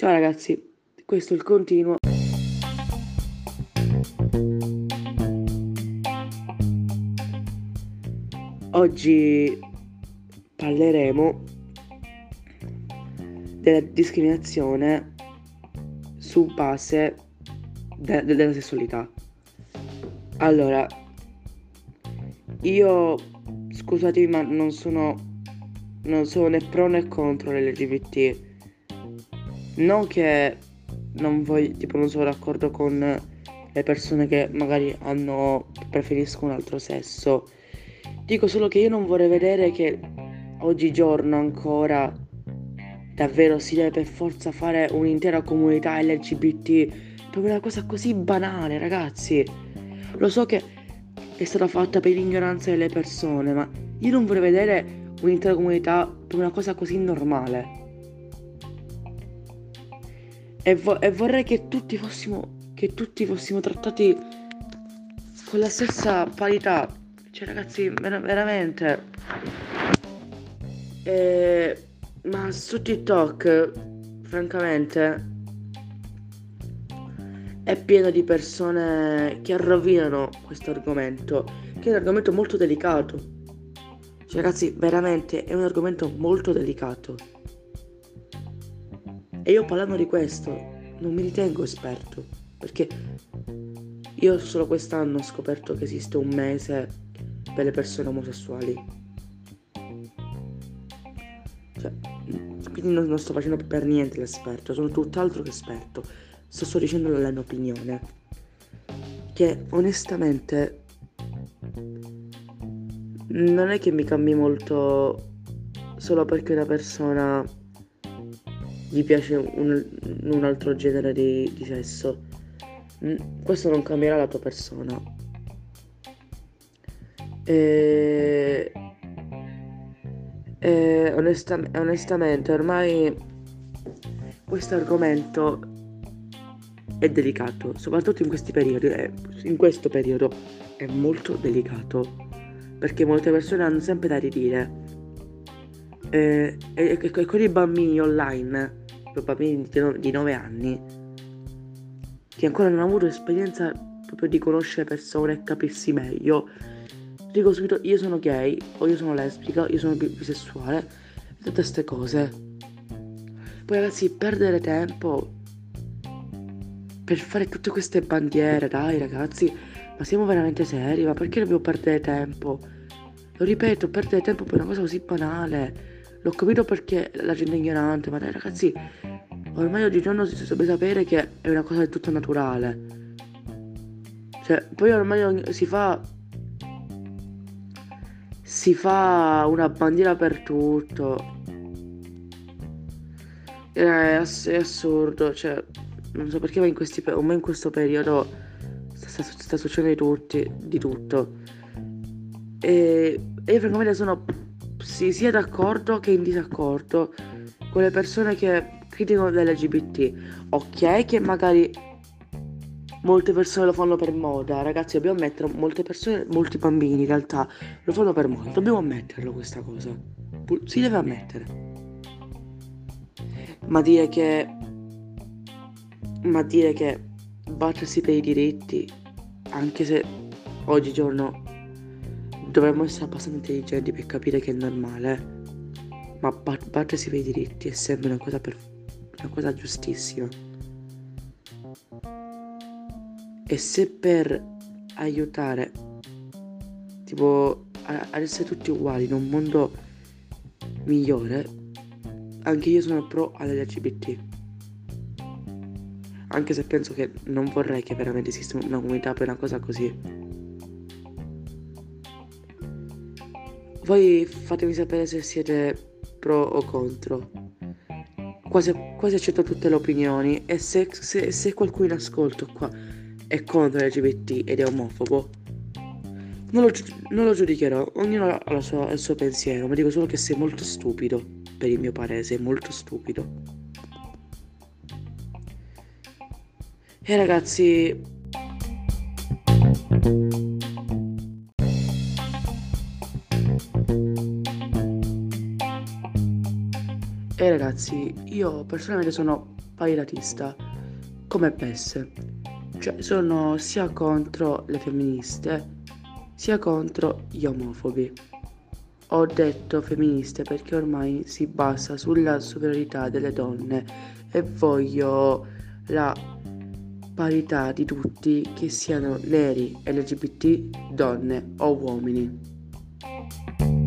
Ciao ragazzi, questo è il continuo. Oggi parleremo della discriminazione su base de- de- della sessualità. Allora, io scusatemi ma non sono non sono né pro né contro l'LGBT. Non che non voglio, tipo non sono d'accordo con le persone che magari hanno preferiscono un altro sesso. Dico solo che io non vorrei vedere che oggigiorno ancora davvero si deve per forza fare un'intera comunità LGBT per una cosa così banale, ragazzi. Lo so che è stata fatta per l'ignoranza delle persone, ma io non vorrei vedere un'intera comunità per una cosa così normale. E, vo- e vorrei che tutti fossimo che tutti fossimo trattati con la stessa parità. Cioè, ragazzi, ver- veramente. Eh, ma su TikTok, francamente, è pieno di persone che rovinano questo argomento, che è un argomento molto delicato. Cioè, ragazzi, veramente è un argomento molto delicato. E io parlando di questo non mi ritengo esperto, perché io solo quest'anno ho scoperto che esiste un mese per le persone omosessuali. Cioè, quindi non, non sto facendo per niente l'esperto, sono tutt'altro che esperto. Sto solo dicendo la mia opinione. Che onestamente non è che mi cambi molto solo perché una persona gli piace un, un altro genere di, di, sesso. Questo non cambierà la tua persona. E, e onesta, onestamente ormai questo argomento è delicato, soprattutto in questi periodi. Eh, in questo periodo è molto delicato perché molte persone hanno sempre da ridire. Eh, e, e, e, con i bambini online, i bambini di 9 anni, che ancora non hanno avuto esperienza proprio di conoscere persone e capirsi meglio, dico subito io sono gay, o io sono lesbica, io sono bisessuale, tutte queste cose. Poi ragazzi, perdere tempo per fare tutte queste bandiere, dai ragazzi, ma siamo veramente seri? Ma perché dobbiamo perdere tempo? Lo ripeto, perdere tempo per una cosa così banale. L'ho capito perché la gente è ignorante, ma dai ragazzi, ormai oggigiorno si dovrebbe sapere che è una cosa del tutto naturale. Cioè, poi ormai si fa. Si fa una bandiera per tutto. È, ass- è assurdo, cioè, non so perché, ma in, questi, ormai in questo periodo sta, sta succedendo di, tutti, di tutto. E, e io francamente sono sì, sia d'accordo che in disaccordo con le persone che criticano l'LGBT. Ok, che magari molte persone lo fanno per moda, ragazzi, dobbiamo ammettere, molte persone, molti bambini in realtà lo fanno per moda, dobbiamo ammetterlo questa cosa. Si deve ammettere. Ma dire che ma dire che battersi per i diritti anche se oggigiorno dovremmo essere abbastanza intelligenti per capire che è normale, ma bat- battersi per i diritti è sempre una cosa, per- una cosa giustissima. E se per aiutare, tipo, ad essere tutti uguali in un mondo migliore, anche io sono pro all'LGBT anche se penso che non vorrei che veramente esista una comunità per una cosa così. Voi fatemi sapere se siete pro o contro. Quasi, quasi accetto tutte le opinioni e se, se, se qualcuno in ascolto qua è contro l'LGBT ed è omofobo, non lo, non lo giudicherò, ognuno ha sua, il suo pensiero, ma dico solo che sei molto stupido, per il mio parere, sei molto stupido. E ragazzi... E ragazzi, io personalmente sono paritatista come Besse. Cioè sono sia contro le femministe sia contro gli omofobi. Ho detto femministe perché ormai si basa sulla superiorità delle donne e voglio la parità di tutti che siano neri, LGBT, donne o uomini.